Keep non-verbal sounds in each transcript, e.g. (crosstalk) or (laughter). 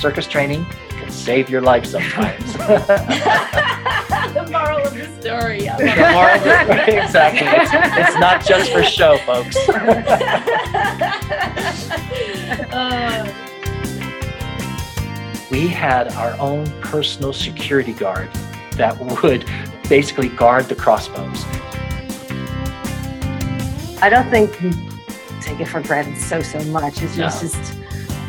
circus training can save your life sometimes. (laughs) (laughs) the moral of the story. the moral of the, (laughs) exactly. It's, it's, not just for show, folks. uh, we had our own personal security guard that would basically guard the crossbows. I don't think we take it for granted so so much. It's no. just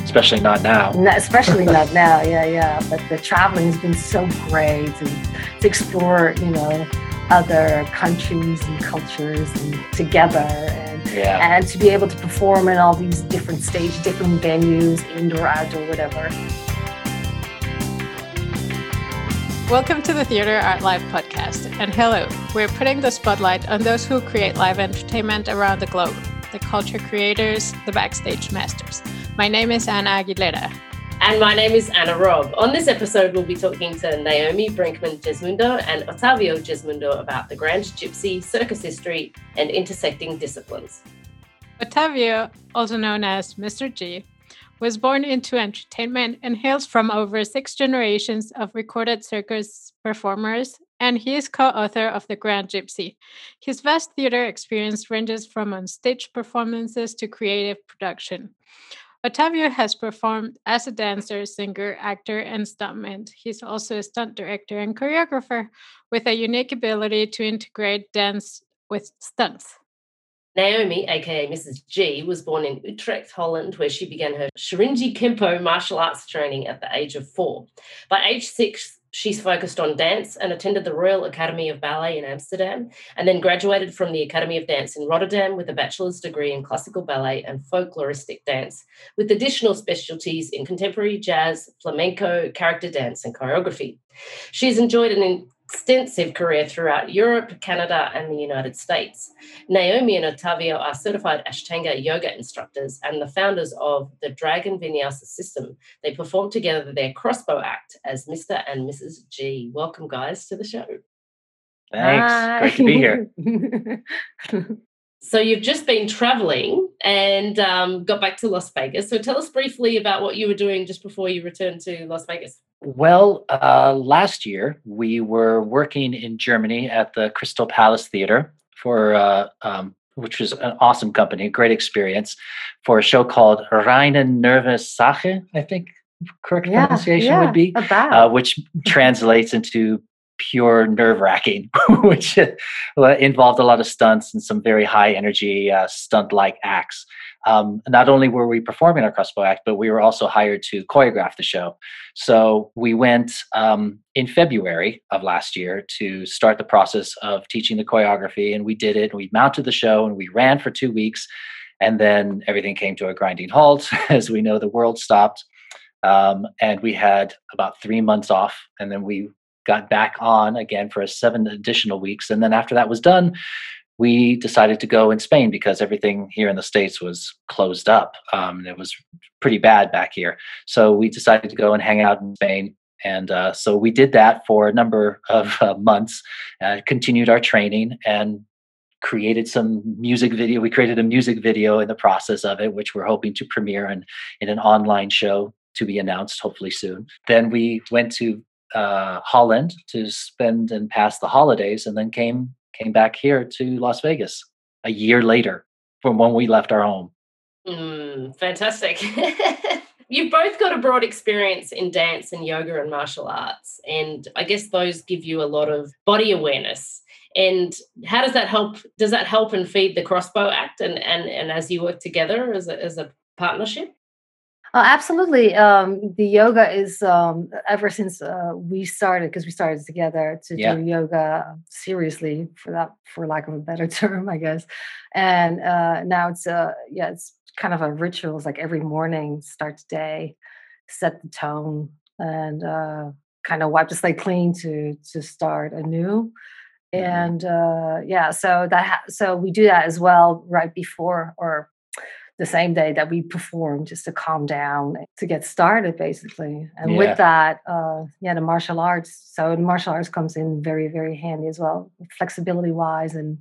especially not now. especially not (laughs) now. Yeah, yeah. But the traveling has been so great and to explore, you know, other countries and cultures and together and yeah. and to be able to perform in all these different stages, different venues, indoor, outdoor, whatever. Welcome to the Theatre Art Life podcast. And hello, we're putting the spotlight on those who create live entertainment around the globe the culture creators, the backstage masters. My name is Anna Aguilera. And my name is Anna Robb. On this episode, we'll be talking to Naomi Brinkman Gesmundo and Ottavio Gesmundo about the Grand Gypsy, circus history, and intersecting disciplines. Ottavio, also known as Mr. G, was born into entertainment and hails from over six generations of recorded circus performers, and he is co author of The Grand Gypsy. His vast theater experience ranges from on stage performances to creative production. Ottavio has performed as a dancer, singer, actor, and stuntman. He's also a stunt director and choreographer with a unique ability to integrate dance with stunts. Naomi, aka Mrs. G, was born in Utrecht, Holland, where she began her Shorinji Kempo martial arts training at the age of four. By age six, she's focused on dance and attended the Royal Academy of Ballet in Amsterdam, and then graduated from the Academy of Dance in Rotterdam with a bachelor's degree in classical ballet and folkloristic dance, with additional specialties in contemporary jazz, flamenco, character dance, and choreography. She's enjoyed an extensive career throughout Europe, Canada, and the United States. Naomi and Ottavio are certified Ashtanga yoga instructors and the founders of the Dragon Vinyasa system. They perform together their crossbow act as Mr. and Mrs. G. Welcome, guys, to the show. Thanks. Hi. Great to be here. (laughs) So you've just been traveling and um, got back to Las Vegas. So tell us briefly about what you were doing just before you returned to Las Vegas. Well, uh, last year we were working in Germany at the Crystal Palace Theater for, uh, um, which was an awesome company, great experience, for a show called Reine Nervensache, I think correct yeah, pronunciation yeah, would be, uh, which (laughs) translates into pure nerve wracking, (laughs) which involved a lot of stunts and some very high energy uh, stunt like acts. Um, not only were we performing our crossbow act, but we were also hired to choreograph the show. So we went um, in February of last year to start the process of teaching the choreography, and we did it. And we mounted the show and we ran for two weeks. And then everything came to a grinding halt. (laughs) As we know, the world stopped. Um, and we had about three months off. And then we got back on again for seven additional weeks. And then after that was done, we decided to go in Spain because everything here in the States was closed up. Um, and it was pretty bad back here. So we decided to go and hang out in Spain. And uh, so we did that for a number of uh, months, uh, continued our training, and created some music video. We created a music video in the process of it, which we're hoping to premiere in, in an online show to be announced hopefully soon. Then we went to uh, Holland to spend and pass the holidays, and then came came back here to Las Vegas a year later from when we left our home. Mm, fantastic. (laughs) You've both got a broad experience in dance and yoga and martial arts, and I guess those give you a lot of body awareness. And how does that help? Does that help and feed the crossbow act and and and as you work together as a, as a partnership? Oh, absolutely. Um, the yoga is um, ever since uh, we started because we started together to yeah. do yoga seriously for that, for lack of a better (laughs) term, I guess. And uh, now it's uh, yeah, it's kind of a ritual. It's like every morning, start the day, set the tone, and uh, kind of wipe the slate clean to to start anew. Mm-hmm. And uh, yeah, so that ha- so we do that as well right before or the same day that we perform just to calm down to get started basically and yeah. with that uh, yeah the martial arts so martial arts comes in very very handy as well flexibility wise and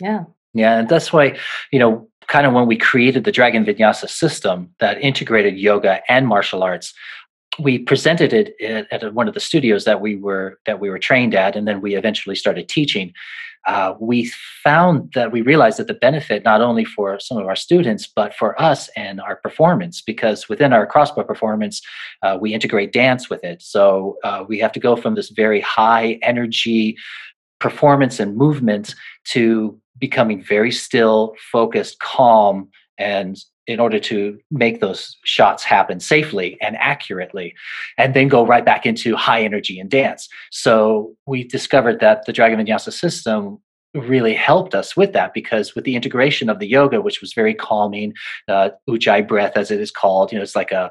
yeah yeah and that's why you know kind of when we created the dragon vinyasa system that integrated yoga and martial arts we presented it at, at, one of the studios that we were that we were trained at, and then we eventually started teaching. Uh, we found that we realized that the benefit not only for some of our students but for us and our performance because within our crossbow performance uh, we integrate dance with it. So uh, we have to go from this very high energy performance and movement to becoming very still focused calm and in order to make those shots happen safely and accurately, and then go right back into high energy and dance. So we discovered that the Dragon Vinyasa system really helped us with that because with the integration of the yoga, which was very calming, uh, ujjayi breath as it is called, you know, it's like a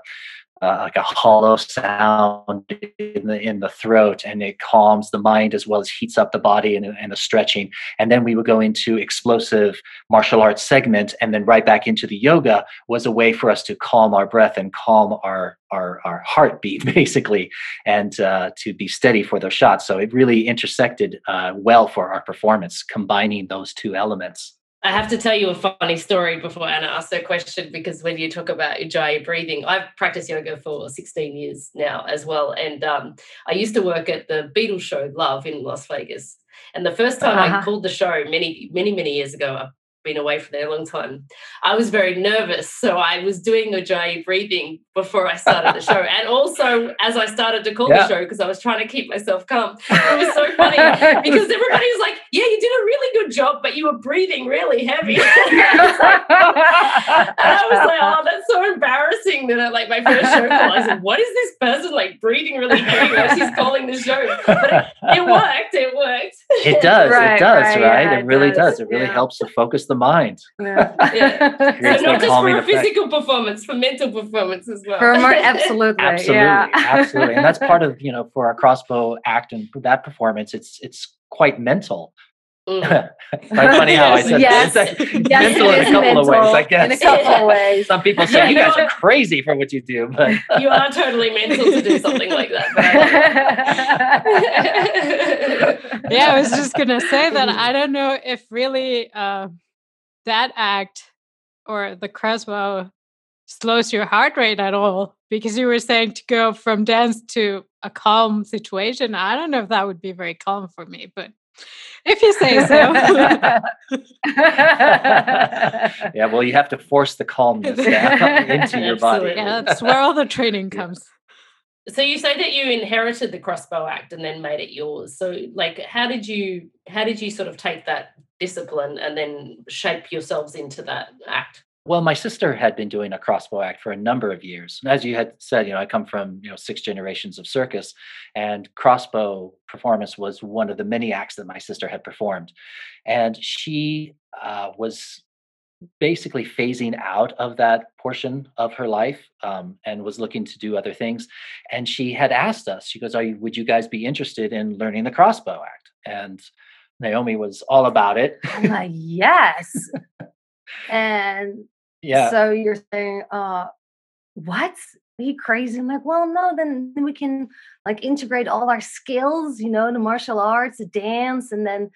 uh, like a hollow sound in the in the throat, and it calms the mind as well as heats up the body and, and the stretching. And then we would go into explosive martial arts segment, and then right back into the yoga was a way for us to calm our breath and calm our our, our heartbeat (laughs) basically, and uh, to be steady for those shots. So it really intersected uh, well for our performance, combining those two elements. I have to tell you a funny story before Anna asks her question because when you talk about ujjayi breathing, I've practiced yoga for 16 years now as well. And um, I used to work at the Beatles show Love in Las Vegas. And the first time uh-huh. I called the show many, many, many years ago, been away for there a long time. I was very nervous. So I was doing ujjayi breathing before I started the show. (laughs) And also as I started to call yeah. the show, because I was trying to keep myself calm. It was so funny (laughs) because everybody was like, Yeah, you did a really good job, but you were breathing really heavy. (laughs) and I was like, Oh, that's so embarrassing that I like my first show call. I said, What is this person like breathing really heavy while she's calling the show? But it, it worked. It worked. It does. right, it does, right? right? Yeah, it, it, really does. does. It really yeah. helps to focus the mind. Yeah. (laughs) yeah. so not just for a physical performance, for mental performance as well. For more, absolutely. (laughs) absolutely. Yeah. absolutely. And that's part of, you know, for our crossbow act and that performance, it's it's quite mental. Mm. (laughs) quite funny how I said yes. that. It's yes, mental in a couple mental, of ways, I guess. In a couple of ways. Some people say you guys are crazy for what you do, but you are totally mental to do something like that. yeah, I was just gonna say that I don't know if really uh, that act or the crossbow slows your heart rate at all because you were saying to go from dance to a calm situation. I don't know if that would be very calm for me, but if you say so. (laughs) yeah, well, you have to force the calmness (laughs) into your body. Yeah, that's where all the training (laughs) comes. So you say that you inherited the crossbow act and then made it yours. So like how did you how did you sort of take that discipline and then shape yourselves into that act? Well, my sister had been doing a crossbow act for a number of years. As you had said, you know, I come from, you know, six generations of circus and crossbow performance was one of the many acts that my sister had performed. And she uh, was basically phasing out of that portion of her life um, and was looking to do other things. And she had asked us, she goes, Are you, would you guys be interested in learning the crossbow act? And Naomi was all about it. I'm like, yes. and (laughs) yeah. So you're saying, uh, what? Are you crazy? I'm like, well, no, then we can like integrate all our skills, you know, the martial arts, the dance, and then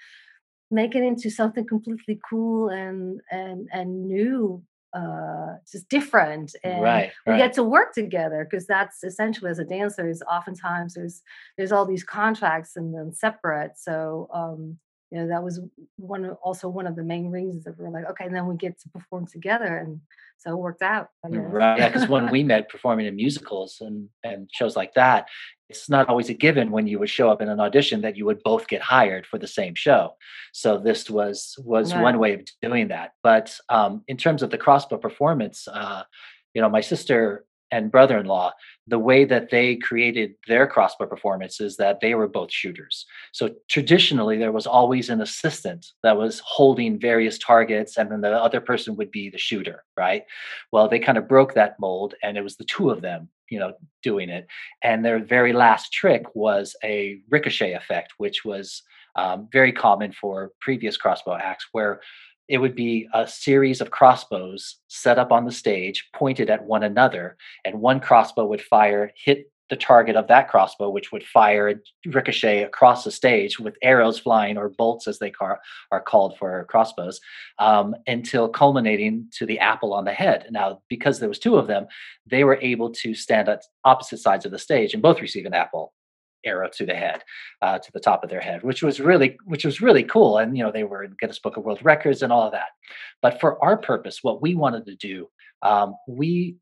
make it into something completely cool and and and new uh just different and right, right. we get to work together because that's essentially as a dancer is oftentimes there's there's all these contracts and then separate so um you know that was one also one of the main reasons that we are like okay and then we get to perform together and so it worked out right yeah because when we (laughs) met performing in musicals and and shows like that it's not always a given when you would show up in an audition that you would both get hired for the same show. So this was was right. one way of doing that. But um in terms of the crossbow performance uh you know my sister and brother-in-law the way that they created their crossbow performance is that they were both shooters. So traditionally there was always an assistant that was holding various targets and then the other person would be the shooter right? Well they kind of broke that mold and it was the two of them you know doing it. And their very last trick was a ricochet effect which was um, very common for previous crossbow acts where it would be a series of crossbows set up on the stage, pointed at one another, and one crossbow would fire, hit the target of that crossbow, which would fire and ricochet across the stage with arrows flying or bolts, as they car- are called for crossbows, um, until culminating to the apple on the head. Now, because there was two of them, they were able to stand at opposite sides of the stage and both receive an apple arrow to the head, uh, to the top of their head, which was really, which was really cool. And you know, they were in Guinness Book of World Records and all of that. But for our purpose, what we wanted to do, um, we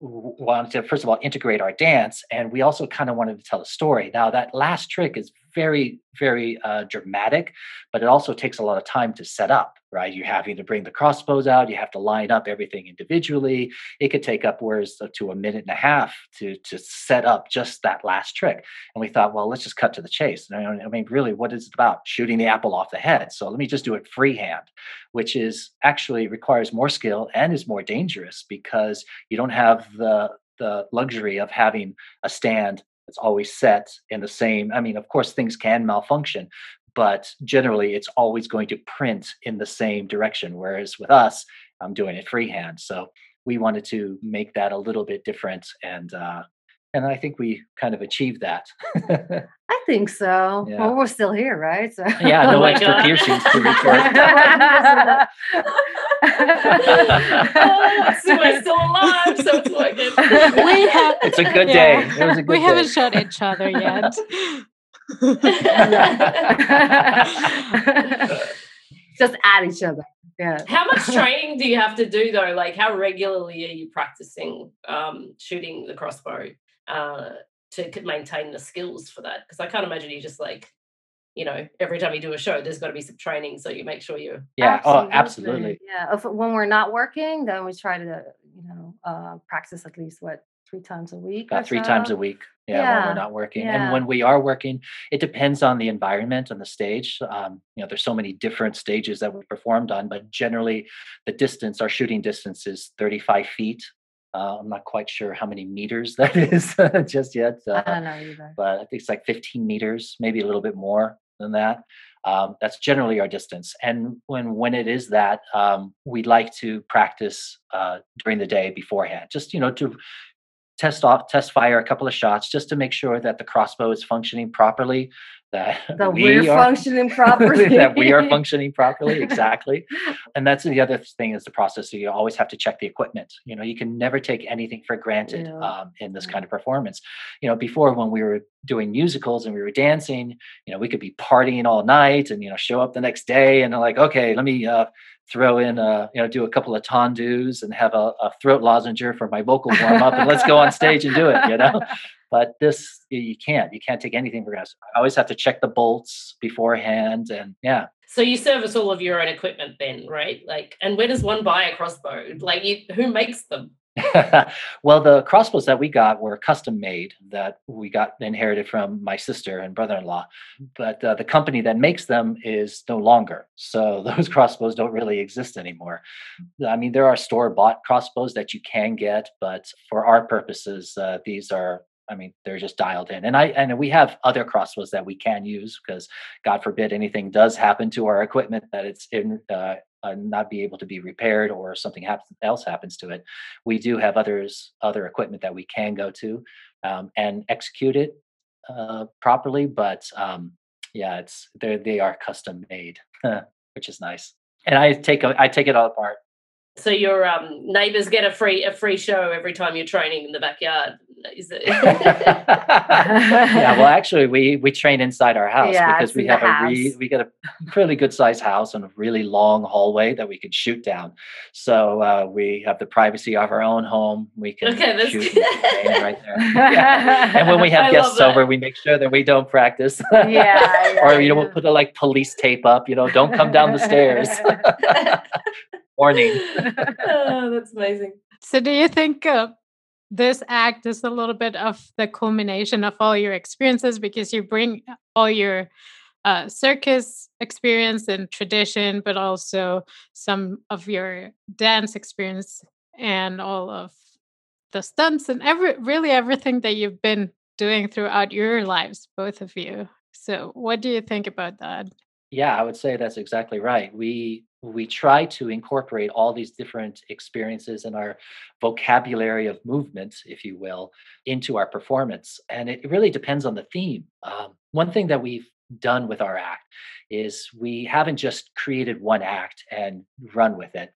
wanted to first of all integrate our dance and we also kind of wanted to tell a story now that last trick is very very uh, dramatic but it also takes a lot of time to set up right? You're having to bring the crossbows out you have to line up everything individually. It could take upwards to a minute and a half to to set up just that last trick. And we thought well let's just cut to the chase. I mean really what is it about shooting the apple off the head? So let me just do it freehand which is actually requires more skill and is more dangerous because you don't have the the luxury of having a stand it's always set in the same i mean of course things can malfunction but generally it's always going to print in the same direction whereas with us i'm doing it freehand so we wanted to make that a little bit different and uh and i think we kind of achieved that (laughs) i think so yeah. well we're still here right so. yeah no oh (laughs) extra piercings to report (laughs) oh, so we're still alive, so it's working. We have, it's a good yeah. day. It was a good we day. haven't shot each other yet. (laughs) (laughs) Just at each other. Yeah. How much training do you have to do though? Like, how regularly are you practicing um, shooting the crossbow uh, to maintain the skills for that? Because I can't imagine you just like you know, every time you do a show, there's got to be some training so you make sure you're. Yeah. Absolutely. Oh, absolutely. Yeah. If, when we're not working, then we try to, you know, uh, practice at least what three times a week. About three so. times a week. Yeah, yeah, when we're not working, yeah. and when we are working, it depends on the environment on the stage. Um, you know, there's so many different stages that we performed on, but generally, the distance, our shooting distance is 35 feet. Uh, I'm not quite sure how many meters (laughs) that is just yet. Uh, I don't know either. But I think it's like 15 meters, maybe a little bit more than that. Um, that's generally our distance. And when when it is that, um, we like to practice uh, during the day beforehand, just you know to test off, test fire a couple of shots, just to make sure that the crossbow is functioning properly, that, that we are functioning properly (laughs) that we are functioning properly exactly. (laughs) And that's the other thing is the process so you always have to check the equipment. You know you can never take anything for granted yeah. um, in this kind of performance. You know before when we were doing musicals and we were dancing you know we could be partying all night and you know show up the next day and like okay let me uh, throw in a you know do a couple of tendus and have a, a throat lozenger for my vocal warm up and let's go on stage and do it you know (laughs) but this you can't you can't take anything for granted i always have to check the bolts beforehand and yeah so you service all of your own equipment then right like and where does one buy a crossbow like you, who makes them (laughs) well, the crossbows that we got were custom made that we got inherited from my sister and brother in law. But uh, the company that makes them is no longer. So (laughs) those crossbows don't really exist anymore. I mean, there are store bought crossbows that you can get, but for our purposes, uh, these are I mean, they're just dialed in. And I and we have other crossbows that we can use because God forbid anything does happen to our equipment that it's in uh, uh, not be able to be repaired or something else happens to it. We do have others other equipment that we can go to um, and execute it uh, properly. But um, yeah, it's they they are custom made, (laughs) which is nice. And I take I take it all apart. So your um, neighbors get a free a free show every time you're training in the backyard. Is it? (laughs) yeah, well, actually, we we train inside our house yeah, because we have a re, we got a really good sized house and a really long hallway that we can shoot down. So uh, we have the privacy of our own home. We can okay, shoot right there. (laughs) Yeah. And when we have I guests over, we make sure that we don't practice. yeah, yeah (laughs) or you know, we'll put a like police tape up. You know, don't come down the stairs. Warning. (laughs) oh, that's amazing. So, do you think? Uh, this act is a little bit of the culmination of all your experiences because you bring all your uh, circus experience and tradition, but also some of your dance experience and all of the stunts and every really everything that you've been doing throughout your lives, both of you. So, what do you think about that? Yeah, I would say that's exactly right. We we try to incorporate all these different experiences and our vocabulary of movement, if you will, into our performance. And it really depends on the theme. Um, one thing that we've done with our act is we haven't just created one act and run with it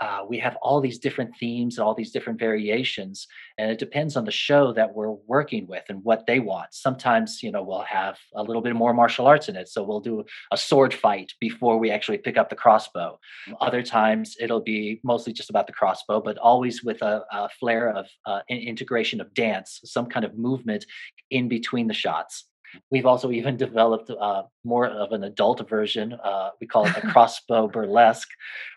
uh, we have all these different themes, and all these different variations, and it depends on the show that we're working with and what they want. Sometimes, you know, we'll have a little bit more martial arts in it, so we'll do a sword fight before we actually pick up the crossbow. Other times, it'll be mostly just about the crossbow, but always with a, a flair of uh, integration of dance, some kind of movement in between the shots. We've also even (laughs) developed uh, more of an adult version. Uh, we call it the crossbow (laughs) burlesque,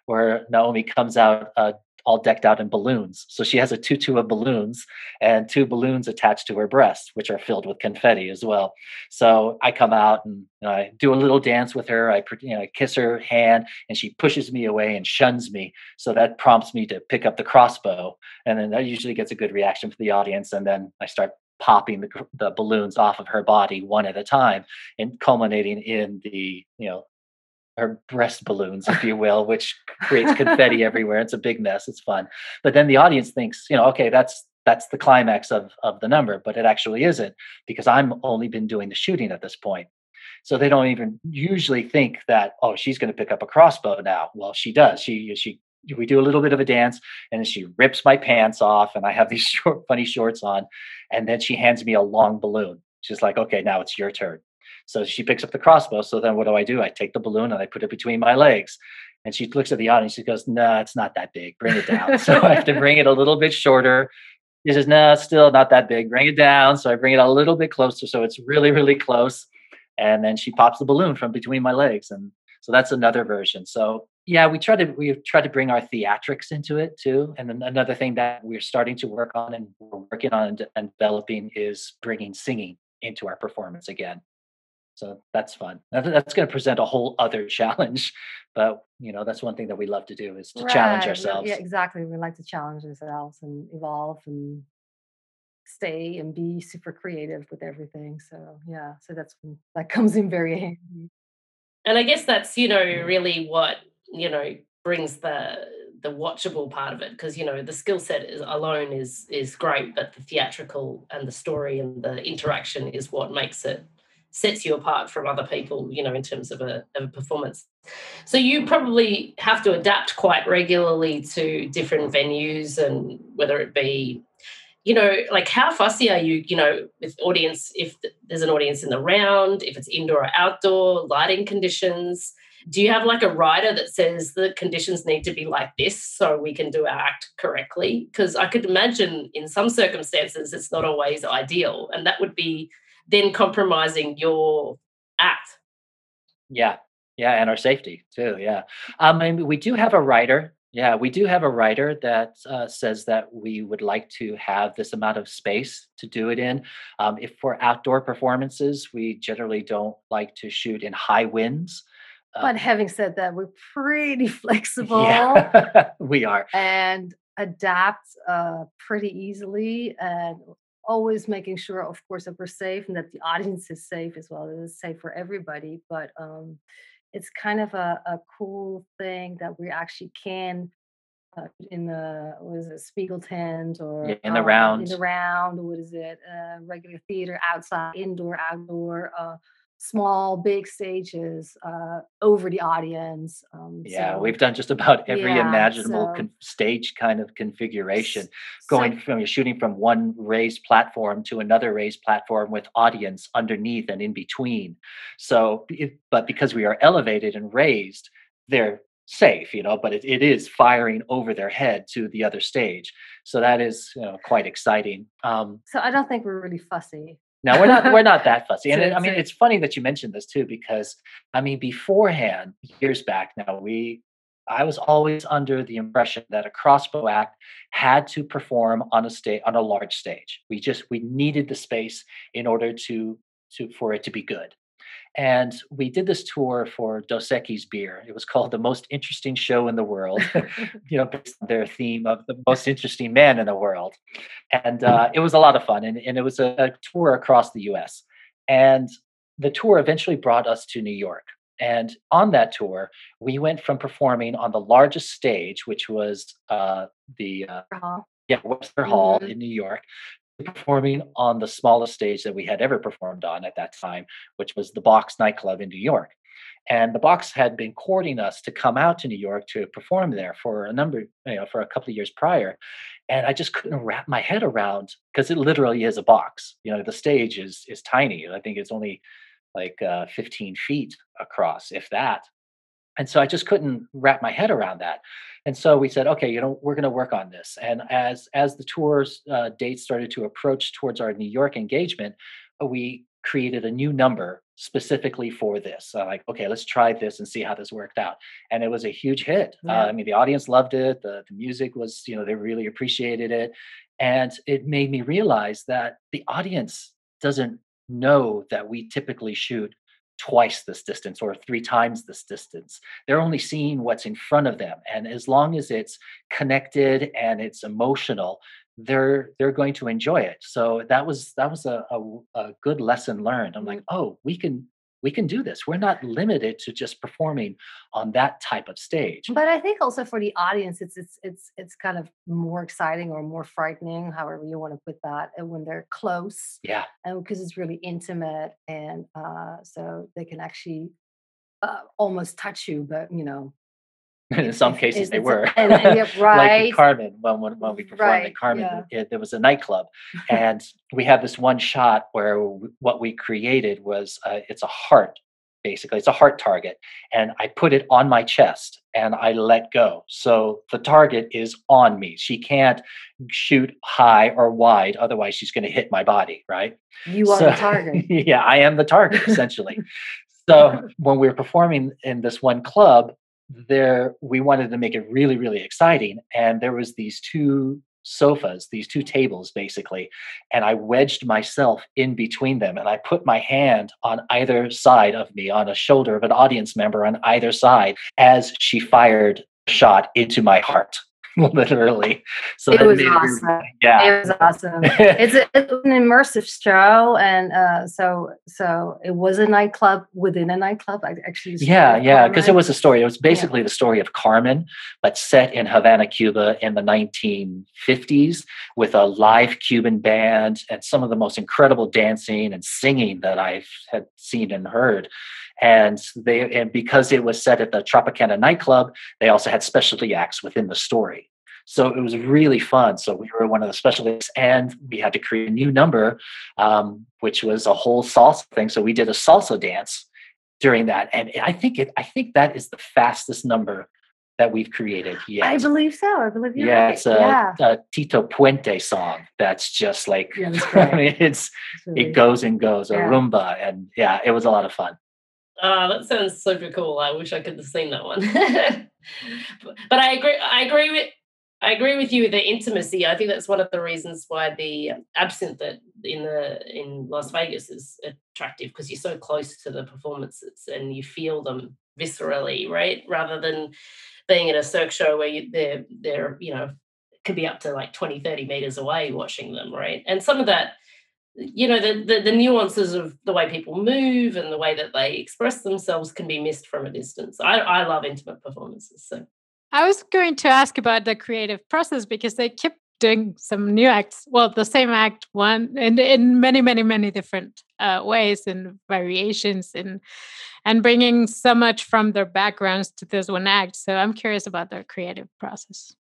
where Naomi comes out uh, all decked out in balloons. So she has a tutu of balloons and two balloons attached to her breasts, which are filled with confetti as well. So I come out and you know, I do a little dance with her. I, you know, I kiss her hand and she pushes me away and shuns me. So that prompts me to pick up the crossbow. And then that usually gets a good reaction from the audience. And then I start popping the, the balloons off of her body one at a time and culminating in the you know her breast balloons if you will which creates confetti (laughs) everywhere. It's a big mess. It's fun. But then the audience thinks you know okay that's that's the climax of of the number but it actually isn't because i'm only been doing the shooting at this point. So they don't even usually think that oh she's going to pick up a crossbow now. Well she does. She she we do a little bit of a dance and she rips my pants off and i have these (laughs) short funny shorts on and then she hands me a long balloon. She's like okay now it's your turn. So she picks up the crossbow so then what do i do? I take the balloon and i put it between my legs. And she looks at the audience she goes no nah, it's not that big bring it down. So i have to bring it a little bit shorter. She says no nah, still not that big bring it down. So i bring it a little bit closer so it's really really close. And then she pops the balloon from between my legs and so that's another version. So yeah we try to we try to bring our theatrics into it too and then another thing that we're starting to work on and we're working on and developing is bringing singing into our performance again. So that's fun. That's going to present a whole other (laughs) challenge but you know that's one thing that we love to do is to right. challenge ourselves. yeah exactly we like to challenge ourselves and evolve and stay and be super creative with everything so yeah so that's that comes in very (laughs) handy. And i guess that's you know mm-hmm. really what you know brings the the watchable part of it because you know the skill set alone is is great but the theatrical and the story and the interaction is what makes it sets you apart from other people you know in terms of a, of a performance. So you probably have to adapt quite regularly to different venues and whether it be you know like how fussy are you you know with audience if there's an audience in the round if it's indoor or outdoor lighting conditions do you have like a writer that says the conditions need to be like this so we can do our act correctly? Because i could imagine in some circumstances it's not always ideal and that would be then compromising your act. Yeah. Yeah and our safety too yeah. Um, I mean, we do have a writer yeah we do have a writer that uh, says that we would like to have this amount of space to do it in. Um, if for outdoor performances we generally don't like to shoot in high winds but um, having said that, we're pretty (laughs) flexible. Yeah, (laughs) we are. And adapt uh, pretty easily and always making sure, of course, that we're safe and that the audience is safe as well. It's safe for everybody. But um, it's kind of a, a cool thing that we actually can uh, in the what is it Spiegel tent or yeah, in the uh, round in the round or what is it uh, regular theater outside indoor outdoor uh, small, big stages uh, over the audience. Um, yeah, so, we've done just about every yeah, imaginable so, con- stage kind of configuration, going so, from shooting from one raised platform to another raised platform with audience underneath and in between. So, it, but because we are elevated and raised, they're safe, you know, but it, it is firing over their head to the other stage. So that is you know, quite exciting. Um, so I don't think we're really fussy no, we're not. We're (laughs) not that fussy. And I mean, it's funny that you mentioned this too, because I mean, beforehand, years back now, we, I was always under the impression that a crossbow act had to perform on a stage on a large stage. We just we needed the space in order to to for it to be good. And we did this tour for Dos Equis beer. It was called The Most Interesting Show in the World, (laughs) (laughs) you know, based on their theme of the most interesting man in the world. And uh, it was a lot of fun. And, and it was a, a tour across the US. And the tour eventually brought us to New York. And on that tour, we went from performing on the largest stage, which was uh, the uh, yeah Webster Hall mm-hmm. in New York, performing on the smallest stage that we had ever performed on at that time, which was the Box nightclub in New York. And the Box had been courting us to come out to New York to perform there for a number, you know, for a couple of years prior. And I just couldn't wrap my head around because it literally is a box. You know, the stage is is tiny. I think it's only like uh, 15 feet across, if that. And so I just couldn't wrap my head around that. And so we said, okay, you know, we're going to work on this. And as as the tour's uh, dates started to approach towards our New York engagement, uh, we created a new number specifically for this. Uh, like, okay, let's try this and see how this worked out. And it was a huge hit. Uh, yeah. Uh, I mean, the audience loved it. The, the music was, you know, they really appreciated it. And it made me realize that the audience doesn't know that we typically shoot twice this distance or three times this distance. They're only seeing what's in front of them. And as long as it's connected and it's emotional, they're they're going to enjoy it. So that was that was a, a, a good lesson learned. I'm like, oh, we can we can do this. We're not limited to just performing on that type of stage. But I think also for the audience, it's it's it's it's kind of more exciting or more frightening, however you want to put that, when they're close. Yeah. And because it's really intimate, and uh, so they can actually uh, almost touch you, but you know, (laughs) in some cases they were. and, and, yeah, right. like Carmen when, when, when we performed right, in Carmen yeah. it, there was a nightclub. And we have this one shot where what we created was uh, it's a heart basically. It's a heart target. And I put it on my chest and I let go. So the target is on me. She can't shoot high or wide otherwise she's going to hit my body right? You are so, the target. (laughs) Yeah I am the target essentially. So when we were performing in this one club there we wanted to make it really really exciting and there was these two sofas these two tables basically and i wedged myself in between them and i put my hand on either side of me on a shoulder of an audience member on either side as she fired shot into my heart (laughs) literally. So it was awesome. Me, (laughs) yeah, it was awesome. (laughs) it's, a, it's, an immersive show, and uh, so so it was a nightclub within a nightclub. I actually yeah yeah because it was a story. It was basically yeah. the story of Carmen, but set in Havana, Cuba, in the 1950s with a live Cuban band and some of the most incredible dancing and singing that I've had seen and heard and they and because it was set at the Tropicana nightclub, they also had specialty acts within the story. So it was really fun. So we were one of the specialists, and we had to create a new number, um, which was a whole salsa thing. So we did a salsa dance during that, and I think it. I think that is the fastest number that we've created yet. I believe so. I believe you yeah, right. it's a, yeah. a, Tito Puente song that's just like yeah, (laughs) I mean, it's really, it goes and goes a rumba, and yeah, it was a lot of fun. Ah, that sounds super cool. I wish I could have seen that one. (laughs) but I agree. I agree with. I agree with you. With the intimacy. I think that's one of the reasons why the absinthe that in the in Las Vegas is attractive because you're so close to the performances and you feel them viscerally, right? Rather than being at a Cirque show where you, they're they're you know could be up to like 20 30 meters away watching them right and some of that you know the, the, the nuances of the way people move and the way that they express themselves can be missed from a distance. I, I love intimate performances so. I was going to ask about the creative process because they kept doing some new acts well the same act one and in many many many different uh, ways and variations and and bringing so much from their backgrounds to this one act. So i'm curious about their creative process.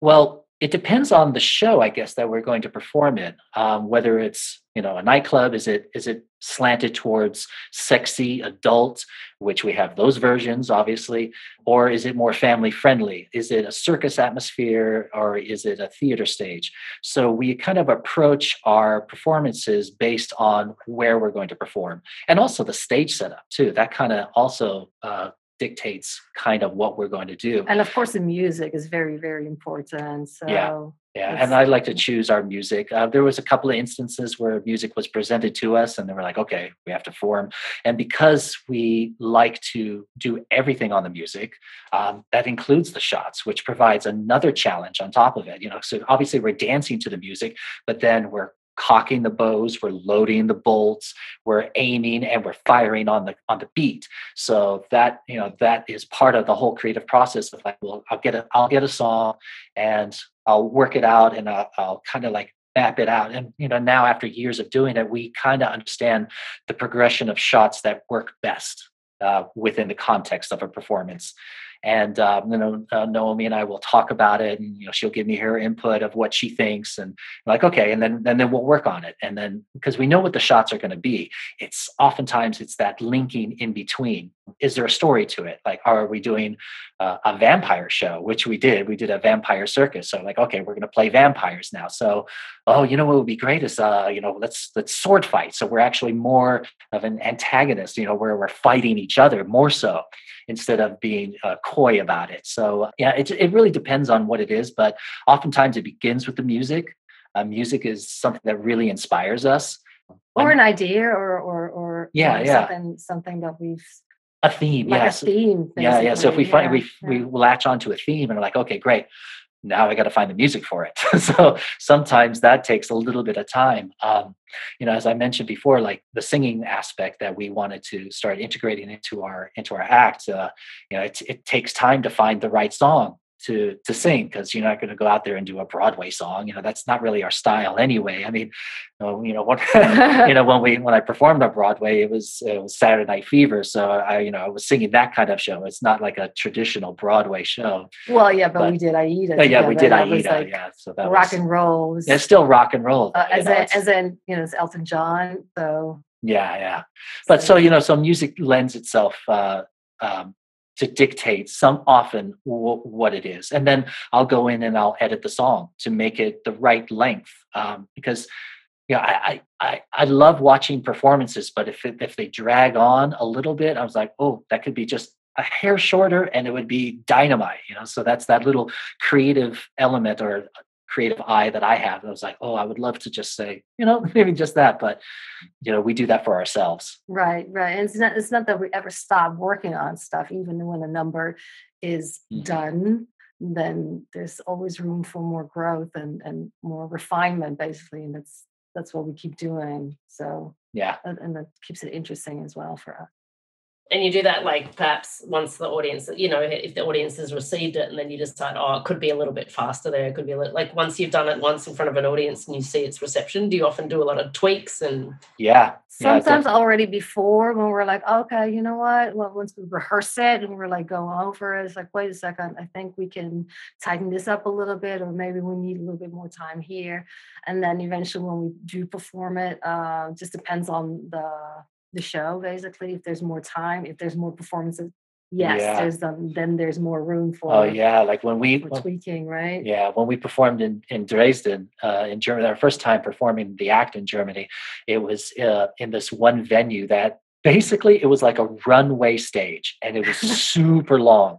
Well it depends on the show, I guess, that we're going to perform in. Um, whether it's you know a nightclub, is it is it slanted towards sexy adult, which we have those versions, obviously, or is it more family friendly? Is it a circus atmosphere or is it a theater stage? So we kind of approach our performances based on where we're going to perform, and also the stage setup too. That kind of also uh, dictates kind of what we're going to do. And of course, the music is very, very important. So yeah, yeah. And I like to choose our music. Uh, there was a couple of instances where music was presented to us, and they were like, "Okay, we have to form." And because we like to do everything on the music, um, that includes the shots, which provides another challenge on top of it. You know, so obviously we're dancing to the music, but then we're cocking the bows, we're loading the bolts, we're aiming, and we're firing on the on the beat. So that you know that is part of the whole creative process of like, well, I'll get a I'll get a song, and I'll work it out, and I'll, I'll kind of like map it out. And you know now after years of doing it, we kind of understand the progression of shots that work best uh, within the context of a performance and um, you know uh, Naomi and I will talk about it, and you know she'll give me her input of what she thinks, and like okay, and then and then we'll work on it, and then because we know what the shots are going to be, it's oftentimes it's that linking in between. Is there a story to it? Like, are we doing uh, a vampire show, which we did? We did a vampire circus, so like okay, we're going to play vampires now. So oh, you know what would be great is uh, you know let's let's sword fight. So we're actually more of an antagonist, you know, where we're fighting each other more so instead of being uh, coy about it. So yeah, it it really depends on what it is, but oftentimes it begins with the music. Uh, music is something that really inspires us, or an idea, or or or yeah, yeah, something something that we've a theme, like yes. a theme. Yeah, yeah. So if we yeah, find we yeah. we latch onto a theme and we're like, okay, great. Now I got to find the music for it. (laughs) so sometimes that takes a little bit of time. Um, you know, as I mentioned before, like the singing aspect that we wanted to start integrating into our into our act. Uh, you know, it, it takes time to find the right song to to sing because you're not going to go out there and do a Broadway song. You know, that's not really our style anyway. I mean, you know, you know what (laughs) you know when we when I performed on Broadway, it was it was Saturday Night Fever, so I you know I was singing that kind of show. It's not like a traditional Broadway show. Well, yeah, but, but we did Aida. Uh, yeah, we did Aida. Like yeah, so that rock was, and roll. It's still rock and roll. uh, as know, in, as in you know, it's Elton John. So yeah, yeah. But so you know, so music lends itself uh, um, to dictate some often w- what it is, and then I'll go in and I'll edit the song to make it the right length um, because. Yeah, I, I I love watching performances, but if it, if they drag on a little bit, I was like, oh, that could be just a hair shorter, and it would be dynamite, you know. So that's that little creative element or creative eye that I have. I was like, oh, I would love to just say, you know, (laughs) maybe just that, but you know, we do that for ourselves. right, right. And it's not it's not that we ever stop working on stuff, even when a number is Mhm. done. Then there's always room for more growth and and more refinement, basically, and that's that's what we keep doing. So Yeah. and and that keeps it interesting as well for us. And you do that like perhaps once the audience, you know, if the audience has received it and then you decide, oh, it could be a little bit faster there, it could be a little like once you've done it once in front of an audience and you see its reception, do you often do a lot of tweaks and Yeah. yeah, Sometimes def- already before when we're like, okay, you know what? Well, once we rehearse it and we're like going over it, it's like, wait a second, I think we can tighten this up a little bit, or maybe we need a little bit more time here. And then eventually when we do perform it, uh, just depends on the the show, basically. If there's more time, if there's more performances, yes, Yeah. there's the, then there's more room for, oh yeah, like when we when- tweaking, right? yeah when we performed in in Dresden uh, in Germany, our first time performing the act in Germany, it was uh, in this one venue that basically it was like a runway stage and it was (laughs) super long.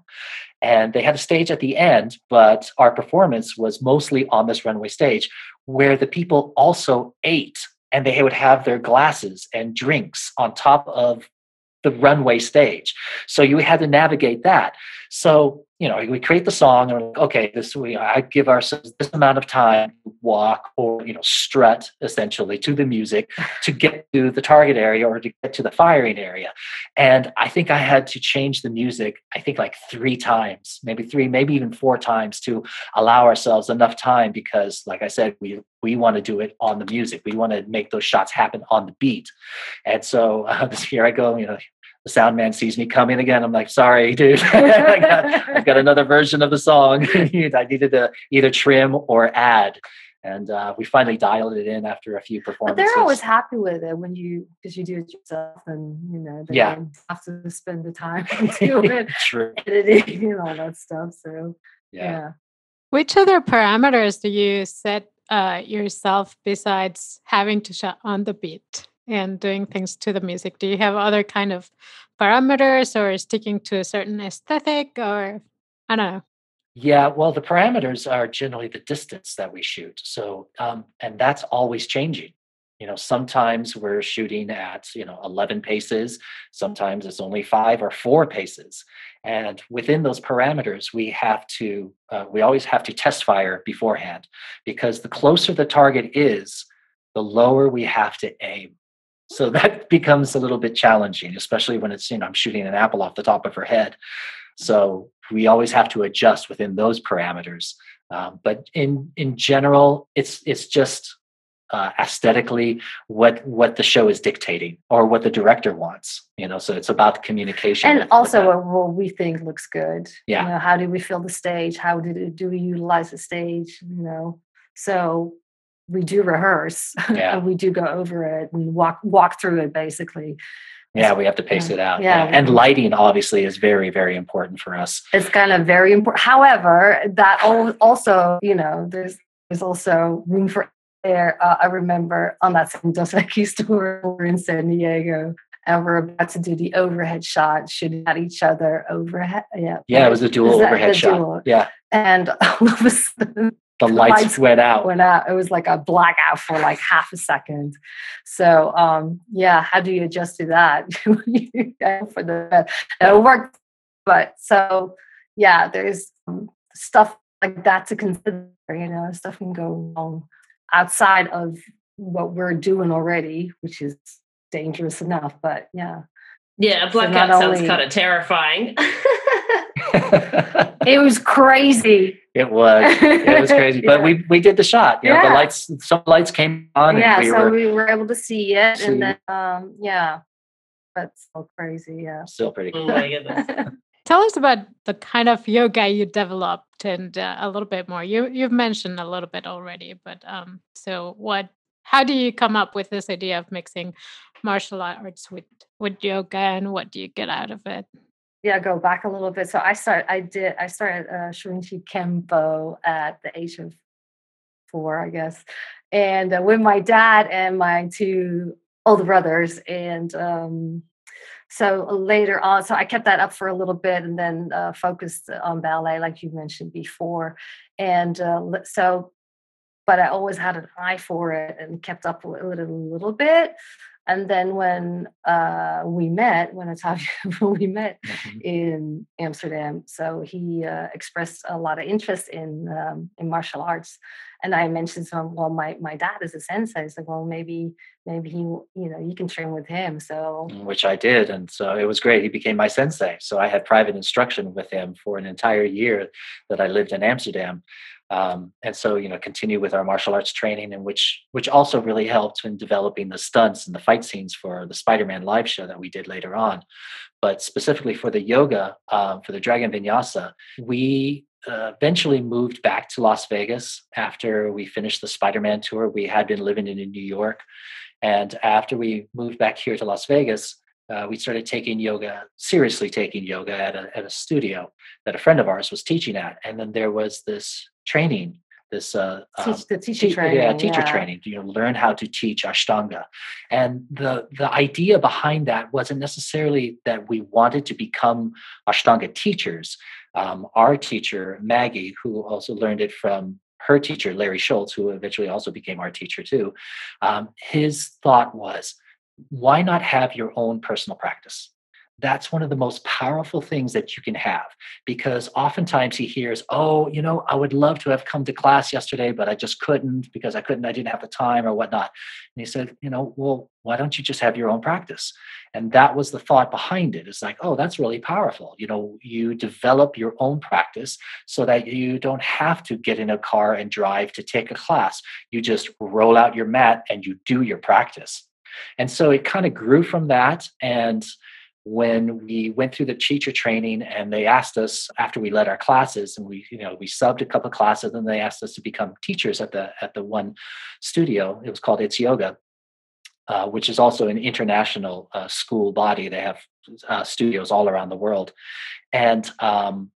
And they had a stage at the end, but our performance was mostly on this runway stage where the people also ate and they would have their glasses and drinks on top of the runway stage. So you had to navigate that. So, you know, we create the song and we're like, okay, this we I give ourselves this amount of time to walk or, you know, strut essentially to the music (laughs) to get to the target area or to get to the firing area. And I think I had to change the music, I think like three times, maybe three, maybe even four times to allow ourselves enough time because, like I said, we we want to do it on the music. We want to make those shots happen on the beat. And so (laughs) uh, here I go, you know, the sound man sees me coming again. I'm like, sorry, dude. (laughs) I got, I've got another version of the song. (laughs) I needed to either trim or add. And uh, we finally dialed it in after a few But performances. they're always happy with it when you because you do it yourself and you know they Yeah. don't have to spend the time (laughs) to do it, True. editing and all that stuff. So Yeah. yeah. Which other parameters do you set uh, yourself besides having to shut on the beat and doing things to the music? Do you have other kind of parameters or sticking to a certain aesthetic or I don't know? Yeah, well, the parameters are generally the distance that we shoot. So, um, and that's always changing. You know, sometimes we're shooting at, you know, 11 paces, sometimes it's only five or four paces. And within those parameters, we have to, uh, we always have to test fire beforehand because the closer the target is, the lower we have to aim. So that becomes a little bit challenging, especially when it's, you know, I'm shooting an apple off the top of her head. So we always have to adjust within those parameters. Um, but in in general, it's it's just uh, aesthetically what what the show is dictating or what the director wants. You know, so it's about communication and also what, what, we think looks good. Yeah. You know, how do we fill the stage? How did it, do we utilize the stage? You know, so we do rehearse (laughs) yeah. and we do go over it and walk walk through it basically yeah we have to pace yeah. it out yeah, yeah. and lighting obviously is very very important for us it's kind of very important however that also you know there's there's also room for air uh, i remember on that same Dos Equis tour we're in san diego and we're about to do the overhead shot shooting at each other overhead yeah yeah it was a dual overhead shot dual. yeah and (laughs) all of a sudden the lights, lights, went out. Went out. It was like a blackout for like half a second. So um, yeah, how do you adjust to that (laughs) for the it worked, but so yeah, there's um, stuff like that to consider. You know, stuff can go wrong outside of what we're doing already, which is dangerous enough. But yeah, yeah, blackout so sounds only, kind of terrifying. (laughs) it was crazy. It was. It was (laughs) crazy. yeah. But we we did the shot. You know, yeah. the lights some lights came on. Yeah, we so were, we were able to see it. See. And then um yeah. But still crazy, yeah. Still pretty cool. Oh my goodness. (laughs) Tell us about the kind of yoga you developed and uh, a little bit more. You you've mentioned a little bit already, but um so what how do you come up with this idea of mixing martial arts with with yoga and what do you get out of it? Yeah go back a little bit. So i start i did i started uh, Shorinji Kempo at the age of four i guess. And uh, with my dad and my two older brothers and um, so later on so i kept that up for a little bit and then uh, focused on ballet like you mentioned before. And uh, so but i always had an eye for it and kept up with it a little bit and then when uh, we met, when Otavio, (laughs) when we met mm-hmm. in Amsterdam, so he uh, expressed a lot of interest in um, in martial arts, and I mentioned to him, well, my my dad is a sensei. He's like, well, maybe maybe he, you know, you can train with him. So mm, which I did, and so it was great. He became my sensei. So I had private instruction with him for an entire year that I lived in Amsterdam um, and so you know continue with our martial arts training and which which also really helped in developing the stunts and the fight scenes for the spider-man live show that we did later on. But specifically for the yoga um, for the dragon vinyasa we uh, eventually moved back to las vegas after we finished the spider-man tour. We had been living in new york. And after we moved back here to las vegas uh, we started taking yoga seriously taking yoga at a, at a studio that a friend of ours was teaching at. And then there was this training this uh, Teach, um, the teacher training, yeah, teacher yeah. training. You know, learn how to teach Ashtanga, and the the idea behind that wasn't necessarily that we wanted to become Ashtanga teachers. Um, our teacher Maggie, who also learned it from her teacher Larry Schultz, who eventually also became our teacher too, um, his thought was, why not have your own personal practice? That's one of the most powerful things that you can have because oftentimes he hears oh you know i would love to have come to class yesterday but i just couldn't because i couldn't i didn't have the time or whatnot. And he said you know well why don't you just have your own practice? And that was the thought behind it. It's like oh that's really powerful. You know you develop your own practice so that you don't have to get in a car and drive to take a class. You just roll out your mat and you do your practice. And so it kind of grew from that and when we went through the teacher training and they asked us after we led our classes and we you know we subbed a couple of classes and they asked us to become teachers at the at the one studio. It was called it's yoga uh, which is also an international uh, school body. They have uh, studios all around the world. And um,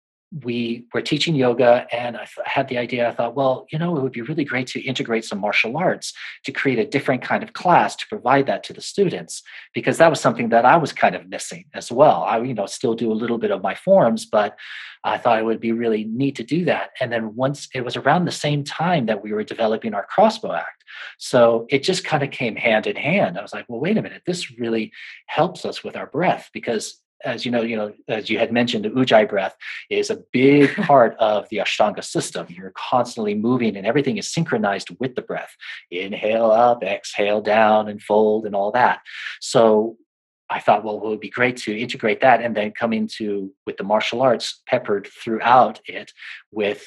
we were teaching yoga and I had the idea i thought well you know it would be really great to integrate some martial arts to create a different kind of class to provide that to the students because that was something that i was kind of missing as well. I you know still do a little bit of my forms but i thought it would be really neat to do that. And then once it was around the same time that we were developing our crossbow act. So it just kind of came hand in hand. I was like well wait a minute this really helps us with our breath because as you know, you know, as you had mentioned, the ujjayi breath is a big (laughs) part of the Ashtanga system. You're constantly moving, and everything is synchronized with the breath. Inhale up, exhale down, and fold, and all that. So I thought, well, it would be great to integrate that and then come into with the martial arts peppered throughout it with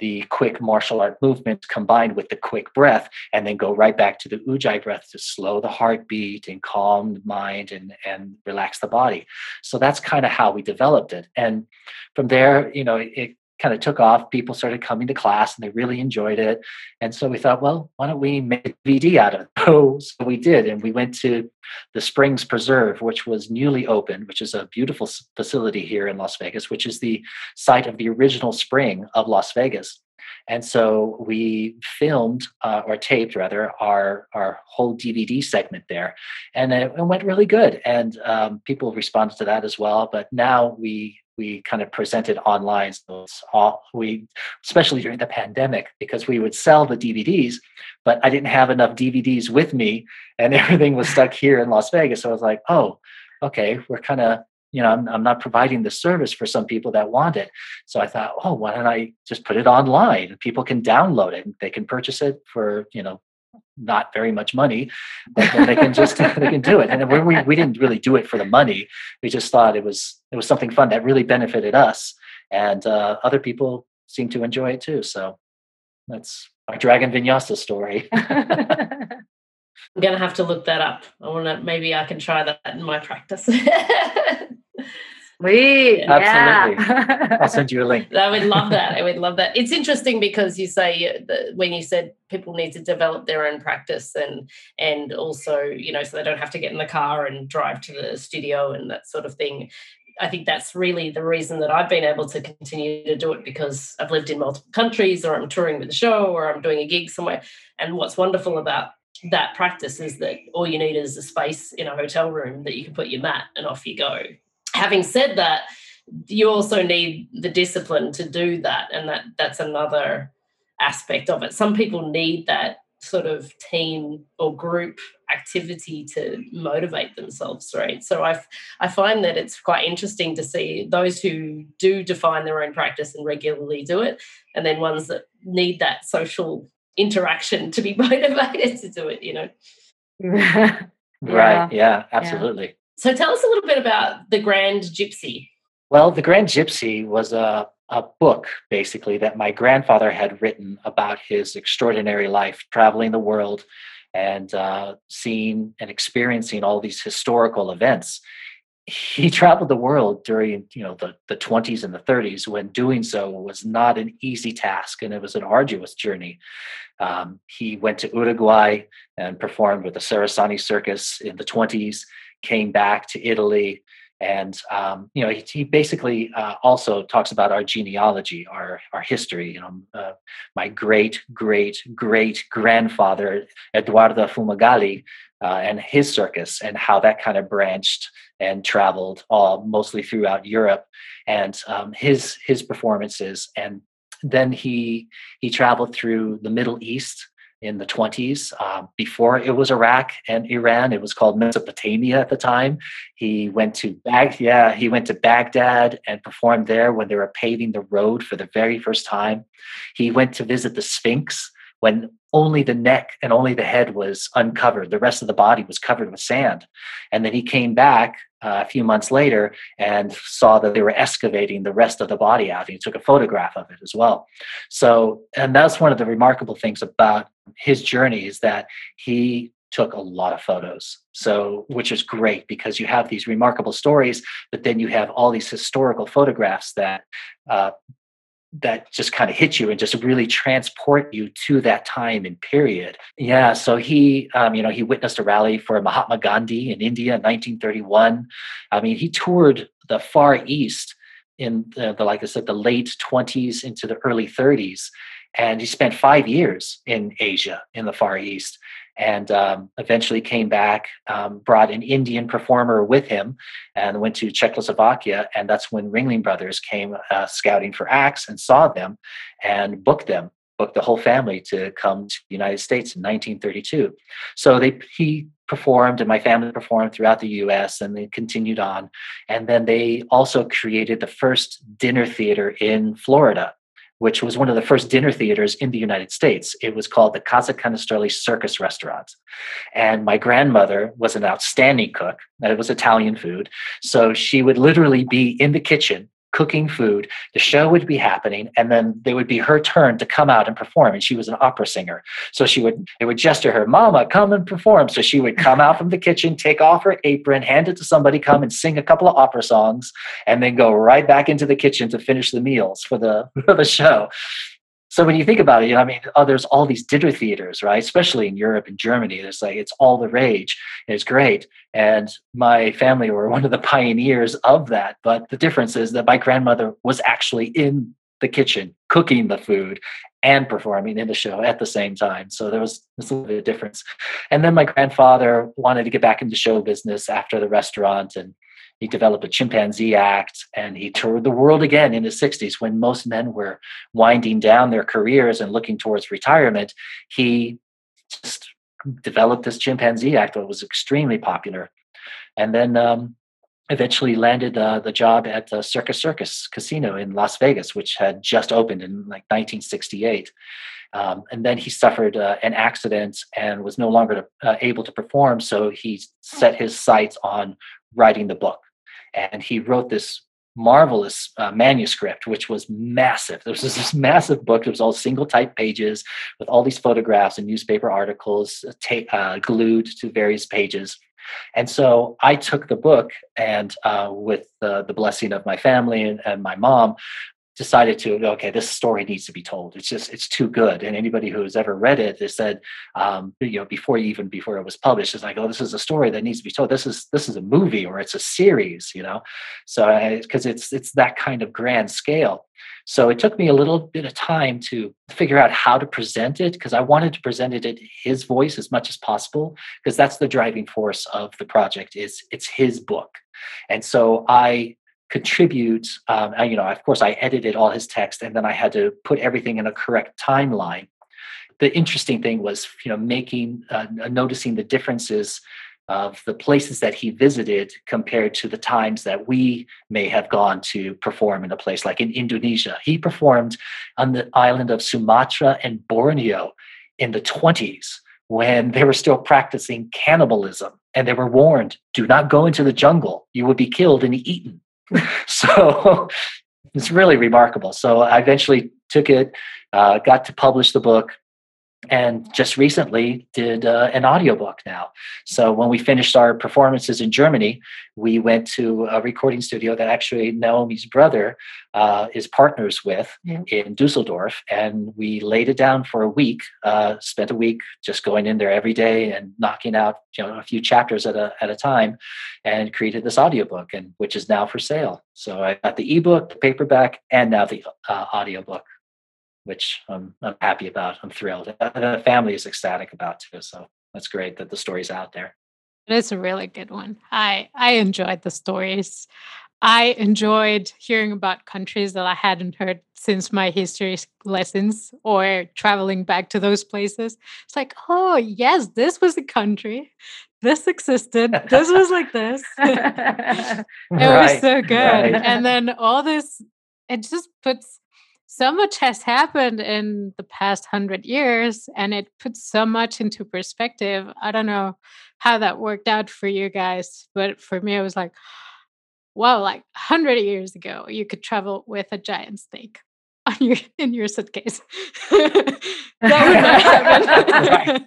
the quick martial art movements combined with the quick breath, and then go right back to the ujjayi breath to slow the heartbeat and calm the mind and, and relax the body. So that's kind of how we developed it. And from there, you know, it kind of took off. People started coming to class and they really enjoyed it. And so we thought, well, why don't we make a DVD out of it? (laughs) So we did. And we went to the Springs Preserve, which was newly opened, which is a beautiful facility here in Las Vegas, which is the site of the original spring of Las Vegas. And so we filmed uh, or taped rather our our whole DVD segment there, and it, it went really good. And um, people responded to that as well. But now we we kind of presented online. So all, we, especially during the pandemic, because we would sell the DVDs, but I didn't have enough DVDs with me, and (laughs) everything was stuck here in Las Vegas. So I was like, oh, okay, we're kind of you know I'm, I'm not providing the service for some people that want it so i thought oh why don't i just put it online people can download it they can purchase it for you know not very much money, but they can just (laughs) they can do it. And we we didn't really do it for the money. We just thought it was it was something fun that really benefited us, and uh, other people seem to enjoy it too. So that's our Dragon Vinyasa story. (laughs) I'm gonna have to look that up. I want to maybe I can try that in my practice. (laughs) We absolutely. Yeah. I'll send you a link. (laughs) I would love that. I would love that. It's interesting because you say that when you said people need to develop their own practice and and also you know so they don't have to get in the car and drive to the studio and that sort of thing. I think that's really the reason that I've been able to continue to do it because I've lived in multiple countries or I'm touring with a show or I'm doing a gig somewhere. And what's wonderful about that practice is that all you need is a space in a hotel room that you can put your mat and off you go having said that, you also need the discipline to do that, and that that's another aspect of it. Some people need that sort of team or group activity to motivate themselves right? So i i find that it's quite interesting to see those who do define their own practice and regularly do it and then ones that need that social interaction to be (laughs) motivated to do it you know? (laughs) Right. Yeah. absolutely so tell us a little bit about The Grand Gypsy. Well, The Grand Gypsy was a, a book, basically, that my grandfather had written about his extraordinary life, traveling the world and uh, seeing and experiencing all these historical events. He (laughs) traveled the world during, you know, the, the 20s and the 30s when doing so was not an easy task and it was an arduous journey. Um, he went to Uruguay and performed with the Sarrasani Circus in the 20s came back to Italy. And um, you know, he, he basically uh, also talks about our genealogy, our our history. You know, uh, my great great great grandfather Eduardo Fumagalli uh, and his circus, and how that kind of branched and traveled all mostly throughout Europe, and um, his his performances. And then he he traveled through the Middle East in the 20s. Um, before it was Iraq and Iran, it was called Mesopotamia at the time. He went to Bag, yeah, he went to Baghdad and performed there when they were paving the road for the very first time. He went to visit the Sphinx when only the neck and only the head was uncovered. The rest of the body was covered with sand. And then he came back uh, a few months later and saw that they were excavating the rest of the body out. He took a photograph of it as well. So, and that's one of the remarkable things about his journey is that he took a lot of photos. So, which is great because you have these remarkable stories, but then you have all these historical photographs that uh, that just kind of hit you and just really transport you to that time and period. Yeah, so he, um, you know, he witnessed a rally for Mahatma Gandhi in India in 1931. I mean, he toured the Far East in the, the like I said, the late 20s into the early 30s, and he spent five years in Asia in the Far East and um, eventually came back, um, brought an Indian performer with him, and went to Czechoslovakia. And that's when Ringling Brothers came uh, scouting for acts and saw them and booked them, booked the whole family to come to the United States in 1932. So they he performed and my family performed throughout the US and they continued on. And then they also created the first dinner theater in Florida, which was one of the first dinner theaters in the United States. It was called the Casa Canestrelli Circus Restaurant. And my grandmother was an outstanding cook. It was Italian food. So she would literally be in the kitchen cooking food. The show would be happening, and then they would be her turn to come out and perform. And she was an opera singer, so she would they would gesture her, "Mama, come and perform." So she would come out from the kitchen, take off her apron, hand it to somebody, come and sing a couple of opera songs, and then go right back into the kitchen to finish the meals for the (laughs) for the show. So when you think about it, I mean, oh, there's all these dinner theaters, right? Especially in Europe and Germany, it's like it's all the rage. It's great, and my family were one of the (laughs) pioneers of that. But the difference is that my grandmother was actually in the kitchen cooking the food and performing in the show at the same time. So there was, a little bit of difference. And then my grandfather wanted to get back into show business after the restaurant and he developed a chimpanzee act and he toured the world again in his 60s when most men were winding down their careers and looking towards retirement. He just developed this chimpanzee act that was extremely popular. And then um, eventually landed uh, the job at the Circus Circus Casino in Las Vegas, which had just opened in like 1968. Um, and then he suffered uh, an accident and was no longer uh, able to perform. So he set his sights on writing the book and he wrote this marvelous uh, manuscript, which was massive. There was (laughs) this massive book. It was all single type pages with all these photographs and newspaper articles uh, uh, glued to various pages. And so I took the book and, uh, with the blessing of my family and, and my mom, decided to okay this story needs to be told. It's just it's too good. And anybody who has ever read it has said um, you know before even before it was published is like oh this is a story that needs to be told. This is this is a movie or it's a series you know? So because it's it's that kind of grand scale. So it took me a little bit of time to figure out how to present it because I wanted to present it in his voice as much as possible because that's the driving force of the project is it's his book. And so I contribute um, you know of course i edited all his text and then i had to put everything in a correct timeline. The interesting thing was you know making uh, noticing the differences of the places that he visited compared to the times that we may have gone to perform in a place like in indonesia. He performed on the island of sumatra and borneo in the 20s when they were still practicing cannibalism and they were warned do not go into the jungle. You will be killed and eaten (laughs) so it's really remarkable. So I eventually took it, uh, got to publish the book, and just recently did uh, an audiobook now. So when we finished our performances in Germany, we went to a recording studio that actually Naomi's brother uh, is partners with yeah. in Dusseldorf, and we laid it down for a week. Uh, spent a week just going in there every day and knocking out you know a few chapters at a at a time, and created this audiobook, and which is now for sale. So I got the ebook, the paperback, and now the uh, audiobook which I'm, I'm happy about. I'm thrilled. The family is ecstatic about too. So that's great that the story's out there. It's a really good one. I I enjoyed the stories. I enjoyed hearing about countries that I hadn't heard since my history lessons or traveling back to those places. It's like, oh yes, this was a country. This existed. This was like this. (laughs) it right, was so good. Right. And then all this, it just puts so much has happened in the past hundred years and it puts so much into perspective. I don't know how that worked out for you guys, but for me, it was like, wow, like 100 years ago, you could travel with a giant snake (laughs) on your in your suitcase. (laughs) that would not (laughs) happen.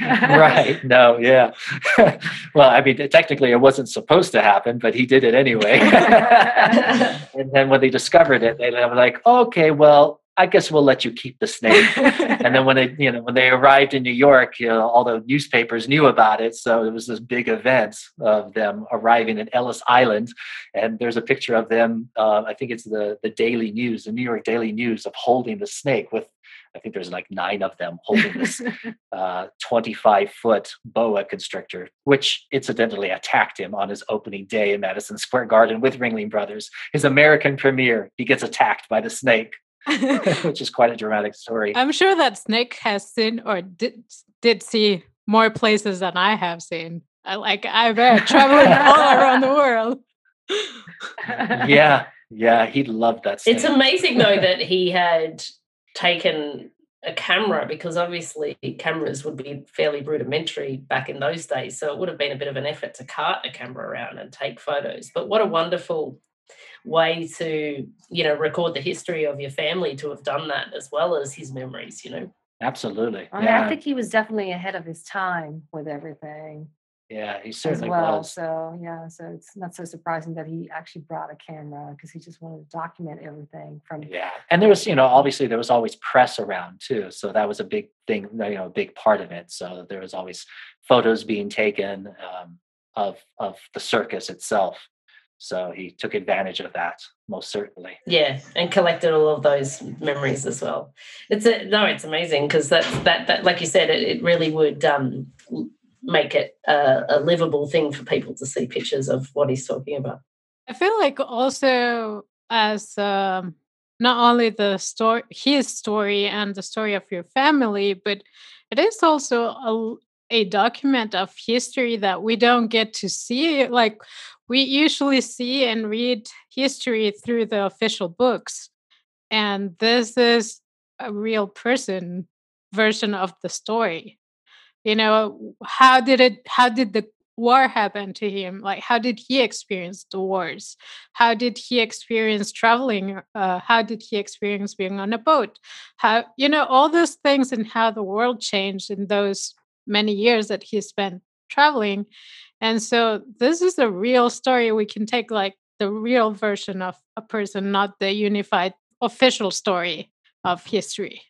Right. No, yeah. (laughs) well, I mean, technically it wasn't supposed to happen, but he did it anyway. (laughs) and then when they discovered it, they were like, okay, well, I guess we'll let you keep the snake. and then when they, you know, when they arrived in New York, you know, all the newspapers knew about it. So it was this big event of them arriving at Ellis Island. And there's a picture of them. Uh, I think it's the the Daily News, the New York Daily News, of holding the snake with I think there's like nine of them holding this (laughs) uh, 25 foot boa constrictor, which incidentally attacked him on his opening day in Madison Square Garden with Ringling Brothers. His American premiere, he gets attacked by the snake. (laughs) which is quite a dramatic story. I'm sure that snake has seen or did did see more places than I have seen. I like I've uh, (laughs) traveled all around the world. yeah, yeah, he loved that. It's amazing though that he had taken a camera because obviously cameras would be fairly rudimentary back in those days. So it would have been a bit of an effort to cart a camera around and take photos. But what a wonderful way to, you know, record the history of your family to have done that as well as his memories, you know. Absolutely. I, mean, yeah. I think he was definitely ahead of his time with everything. Yeah, he certainly as well. was. So yeah, so it's not so surprising that he actually brought a camera because he just wanted to document everything from. Yeah, and there was, you know, obviously there was always press around too, so that was a big thing, you know, a big part of it. So there was always photos being taken um, of of the circus itself. So he took advantage of that most certainly. Yeah, and collected all of those memories as well. It's a, no, it's amazing because that's that that like you said, it, it really would um, make it a, a livable thing for people to see pictures of what he's talking about. I feel like also as um, not only the story, his story and the story of your family, but it is also a, a document of history that we don't get to see. Like we usually see and read history through the official books, and this is a real person version of the story you know how did it how did the war happen to him? Like how did he experience the wars? How did he experience traveling? Uh, how did he experience being on a boat? How you know all those things and how the world changed in those many years that he spent traveling. And so this is a real story. We can take like the real version of a person not the unified official story of history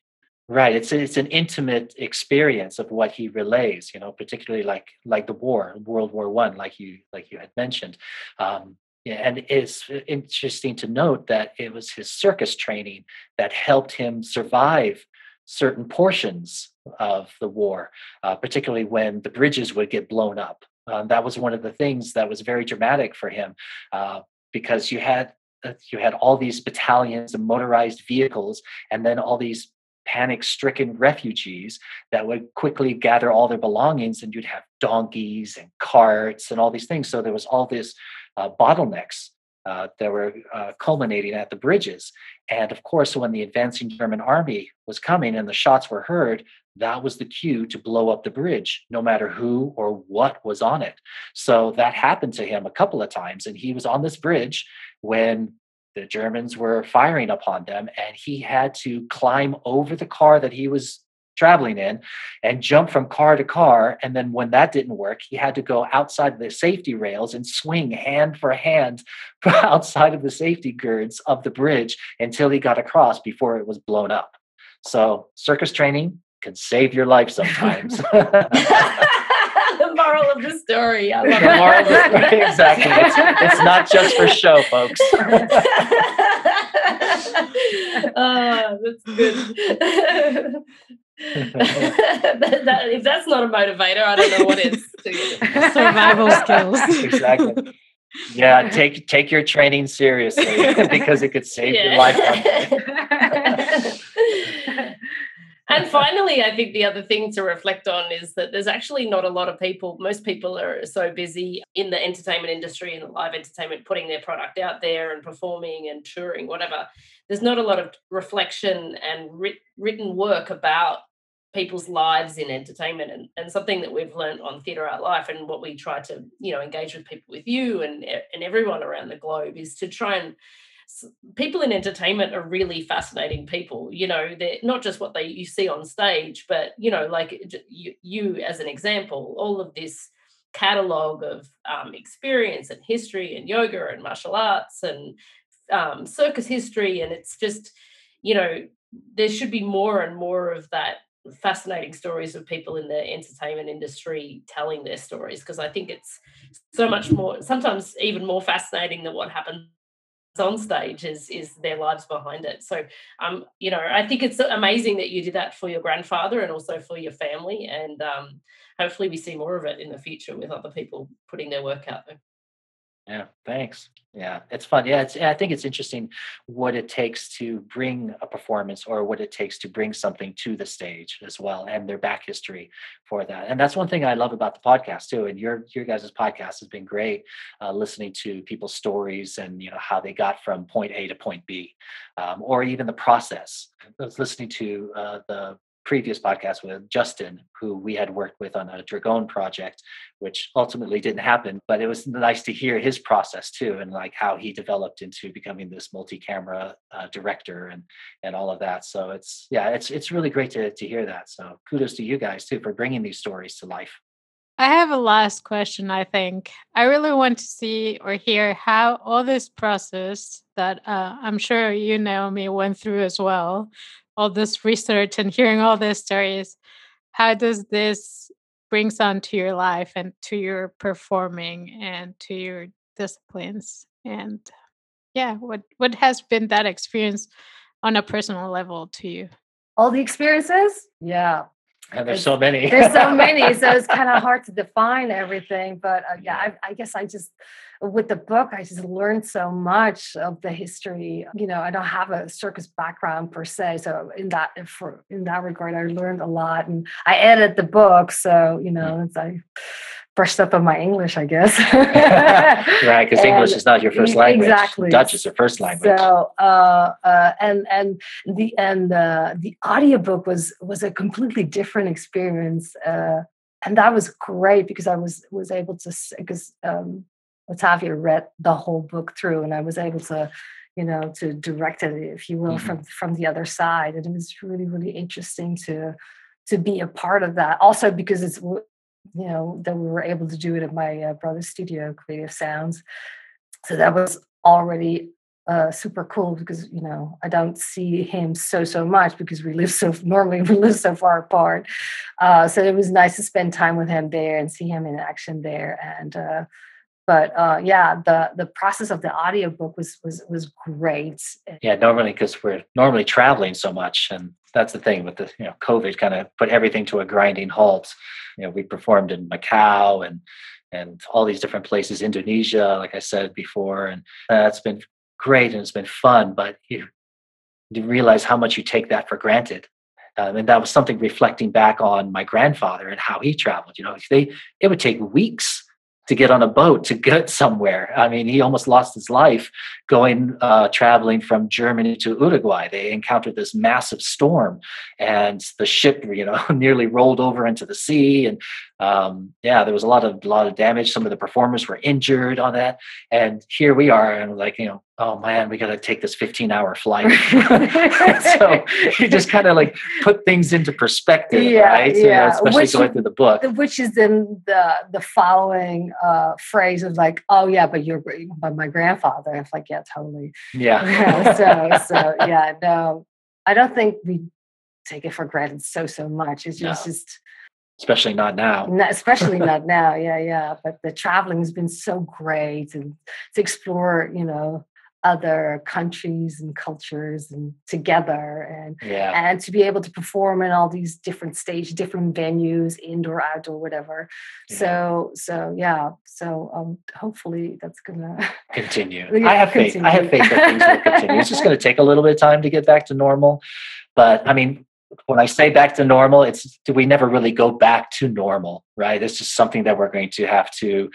Right. It's it's an intimate experience of what he relays. You know, particularly like like the war, World War One, like you like you had mentioned. Um, and it's interesting to note that it was his circus training that helped him survive certain portions of the war, uh, particularly when the bridges would get blown up. Um, that was one of the things that was very dramatic for him uh, because you had uh, you had all these battalions and motorized vehicles, and then all these panic stricken refugees that would quickly gather all their belongings and you'd have donkeys and carts and all these things. So there was all this uh, bottlenecks uh, that were uh, culminating at the bridges. And of course when the advancing german army was coming and the shots were heard that was the cue to blow up the bridge no matter who or what was on it. So that happened to him a couple of times and he was on this bridge when the Germans were firing upon them, and he had to climb over the car that he was traveling in and jump from car to car. And then when that didn't work, he had to go outside the safety rails and swing hand for hand (laughs) outside of the safety girds of the bridge until he got across before it was blown up. So, circus training can save your life sometimes. (laughs) (laughs) moral of the story. I love the moral of the story, (laughs) exactly. It's, it's not just for show, folks. oh, (laughs) that's good. (laughs) that, that, if that's not a motivator, I don't know what is. Survival skills. exactly. Yeah, take take your training seriously because it could save yeah. your life and finally, I think the other thing to reflect on is that there's actually not a lot of people. Most people are so busy in the entertainment industry and live entertainment, putting their product out there and performing and touring, whatever. There's not a lot of reflection and writ- written work about people's lives in entertainment and, and something that we've learned on theatre art life and what we try to you know engage with people with you and and everyone around the globe is to try and people in entertainment are really fascinating people you know they're not just what they you see on stage but you know like you, you as an example all of this catalog of um, experience and history and yoga and martial arts and um, circus history and it's just you know there should be more and more of that fascinating stories of people in the entertainment industry telling their stories because I think it's so much more sometimes even more fascinating than what happens on stage is is their lives behind it. So um you know i think it's amazing that you did that for your grandfather and also for your family and um hopefully we see more of it in the future with other people putting their work out there Yeah, thanks. Yeah, it's fun. Yeah, it's, I think it's interesting what it takes to bring a performance or what it takes to bring something to the stage as well, and their back history for that. And that's one thing I love about the podcast too. And your your guys' podcast has been great, uh, listening to people's stories and you know how they got from point A to point B, um, or even the process. I was listening to uh, the previous podcast with Justin, who we had worked with on a Dragon project, which ultimately didn't happen. But it was nice to hear his process too, and like how he developed into becoming this multi-camera uh, director and and all of that. So it's yeah, it's it's really great to to hear that. So kudos to you guys too for bringing these stories to life. I have a last question. I think I really want to see or hear how all this process that uh, I'm sure you, Naomi, went through as well all this research and hearing all these stories how does this brings on to your life and to your performing and to your disciplines? And yeah what what has been that experience on a personal level to you? All the experiences? Yeah and there's so many. there's so (laughs) many so it's kind of hard to define everything but uh, yeah I, I guess i just with the book, I just learned so much of the history. You know, I don't have a circus background per se, so in that for in that regard, I learned a lot, and I edited the book, so you know, it's I brushed up on my English, I guess. (laughs) right, because English is not your first language. Exactly. Dutch is your first language. So, uh, uh, and and the and uh, the audiobook was was a completely different experience. Uh, and that was great because I was was able to because um, Otavio read the whole book through, and I was able to, you know, to direct it, if you will, mm-hmm. from from the other side, and it was really really interesting to to be a part of that. Also because it's you know that we were able to do it at my uh, brother's studio, Creative Sounds, so that was already uh, super cool because you know I don't see him so so much because we (laughs) live so normally we live so far apart. Uh, so it was nice to spend time with him there and see him in action there, and uh, but uh, yeah the the process of the audiobook was was was great. Yeah normally because we're normally traveling so much and that's the thing with the you know covid kind of put everything to a grinding halt. You know we performed in macau and and all these different places indonesia like i said before and that's been great and it's been fun but you, you realize how much you take that for granted. Um, and that was something reflecting back on my grandfather and how he traveled you know they it would take weeks to get on a boat to get somewhere. I mean, he almost lost his life going uh, traveling from Germany to Uruguay. They encountered this massive storm, and the ship, you know, (laughs) nearly rolled over into the sea. And um, yeah, there was a lot of a lot of damage. Some of the performers were injured on that. And here we are, and like you know, oh man, we got to take this 15 hour flight. (laughs) (laughs) so you just kind of like put things into perspective, yeah, right? Yeah. You know, especially which, going through the book. Which is in the the following uh, phrase of like, oh yeah, but you're but my grandfather. It's like, yeah, totally. Yeah. (laughs) yeah so so yeah, no, I don't think we take it for granted so so much. It's just, no. just especially not now. Not, especially (laughs) not now. Yeah, yeah. But the traveling has been so great and to explore, you know, other countries and cultures and together and yeah. and to be able to perform in all these different stage different venues indoor outdoor whatever yeah. so so yeah so um hopefully that's gonna (laughs) continue i have continue. faith i have faith that things will continue it's just going to take a little bit of time to get back to normal but i mean when I say back to normal, it's do we never really go back to normal, right? It's just something that we're going to have to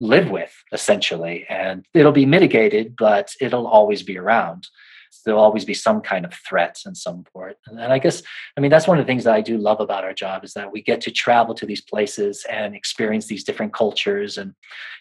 live with essentially, and it'll be mitigated, but it'll always be around there'll always be some kind of threat in some port. And I guess, I mean, that's one of the things that I do love about our job is that we get to travel to these places and experience these different cultures. And,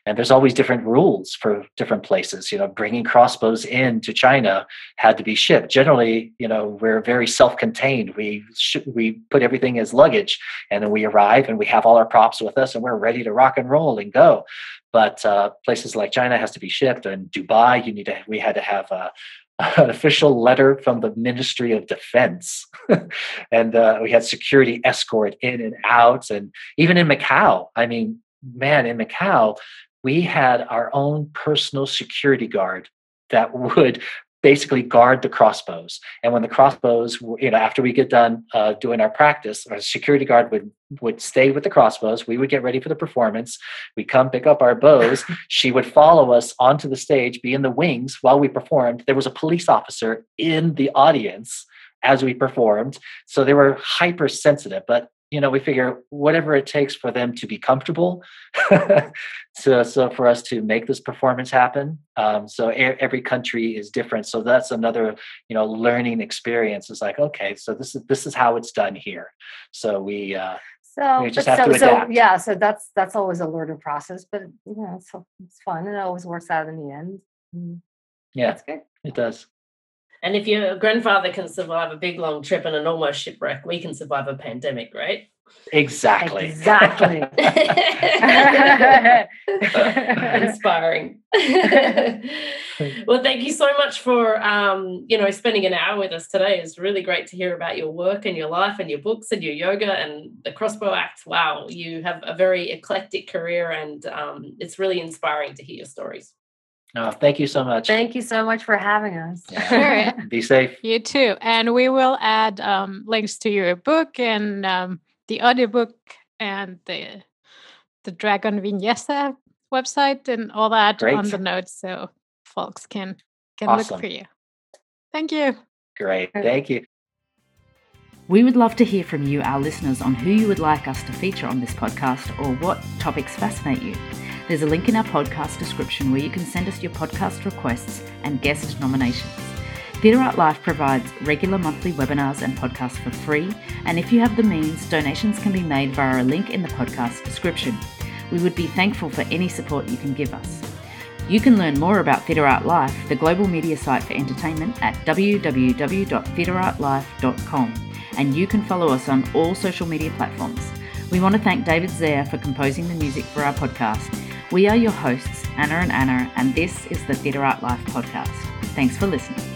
and there's always different rules for different places. You know, bringing crossbows in to China had to be shipped. Generally, you know, we're very self-contained. We, sh- we put everything as luggage and then we arrive and we have all our props with us and we're ready to rock and roll and go but uh, places like China has to be shipped, and Dubai, you need to. We had to have a, an official letter from the Ministry of Defense. (laughs) and uh, we had security escort in and out. And even in Macau, I mean, man, in Macau, we had our own personal security guard that (laughs) would basically guard the crossbows. And when the crossbows, you know, after we get done uh, doing our practice, our security guard would would stay with the crossbows. We would get ready for the performance. We come pick up our bows. (laughs) she would follow us onto the stage, be in the wings while we performed. There was a police officer in the audience as we performed, so they were hypersensitive. But you know we figure whatever it takes for them to be comfortable (laughs) so so for us to make this performance happen. Um, so every country is different. So that's another you know learning experience. It's like okay so this is this is how it's done here. So we uh so, we just have so, to adapt. so yeah so that's that's always a learning process but you know it's, it's fun and it always works out in the end. Mm. yeah. That's good. It does and if your grandfather can survive a big long trip and an almost shipwreck, we can survive a pandemic, right? Exactly. Exactly. (laughs) Inspiring. (laughs) well, thank you so much for um, you know spending an hour with us today. It's really great to hear about your work and your life and your books and your yoga and the Crossbow Act. Wow, you have a very eclectic career, and um, it's really inspiring to hear your stories. Oh, thank you so much. Thank you so much for having us. Yeah. (laughs) Be safe. You too. And we will add um, links to your book and um, the audiobook and the the Dragon Vinyasa website and all that Great. on the notes so folks can can awesome. look for you. Thank you. Great. Thank you. We would love to hear from you, our listeners, on who you would like us to feature on this podcast or what topics fascinate you. There's a link in our podcast description where you can send us your podcast requests and guest nominations. Theatre Art Life provides regular monthly webinars and podcasts for free, and if you have the means, donations can be made via a link in the podcast description. We would be thankful for any support you can give us. You can learn more about Theatre Art Life, the global media site for entertainment, at www.theatreartlife.com, and you can follow us on all social media platforms. We want to thank David Zaire for composing the music for our podcast we are your hosts, Anna and Anna, and this is the Theatre Art Life podcast. Thanks for listening.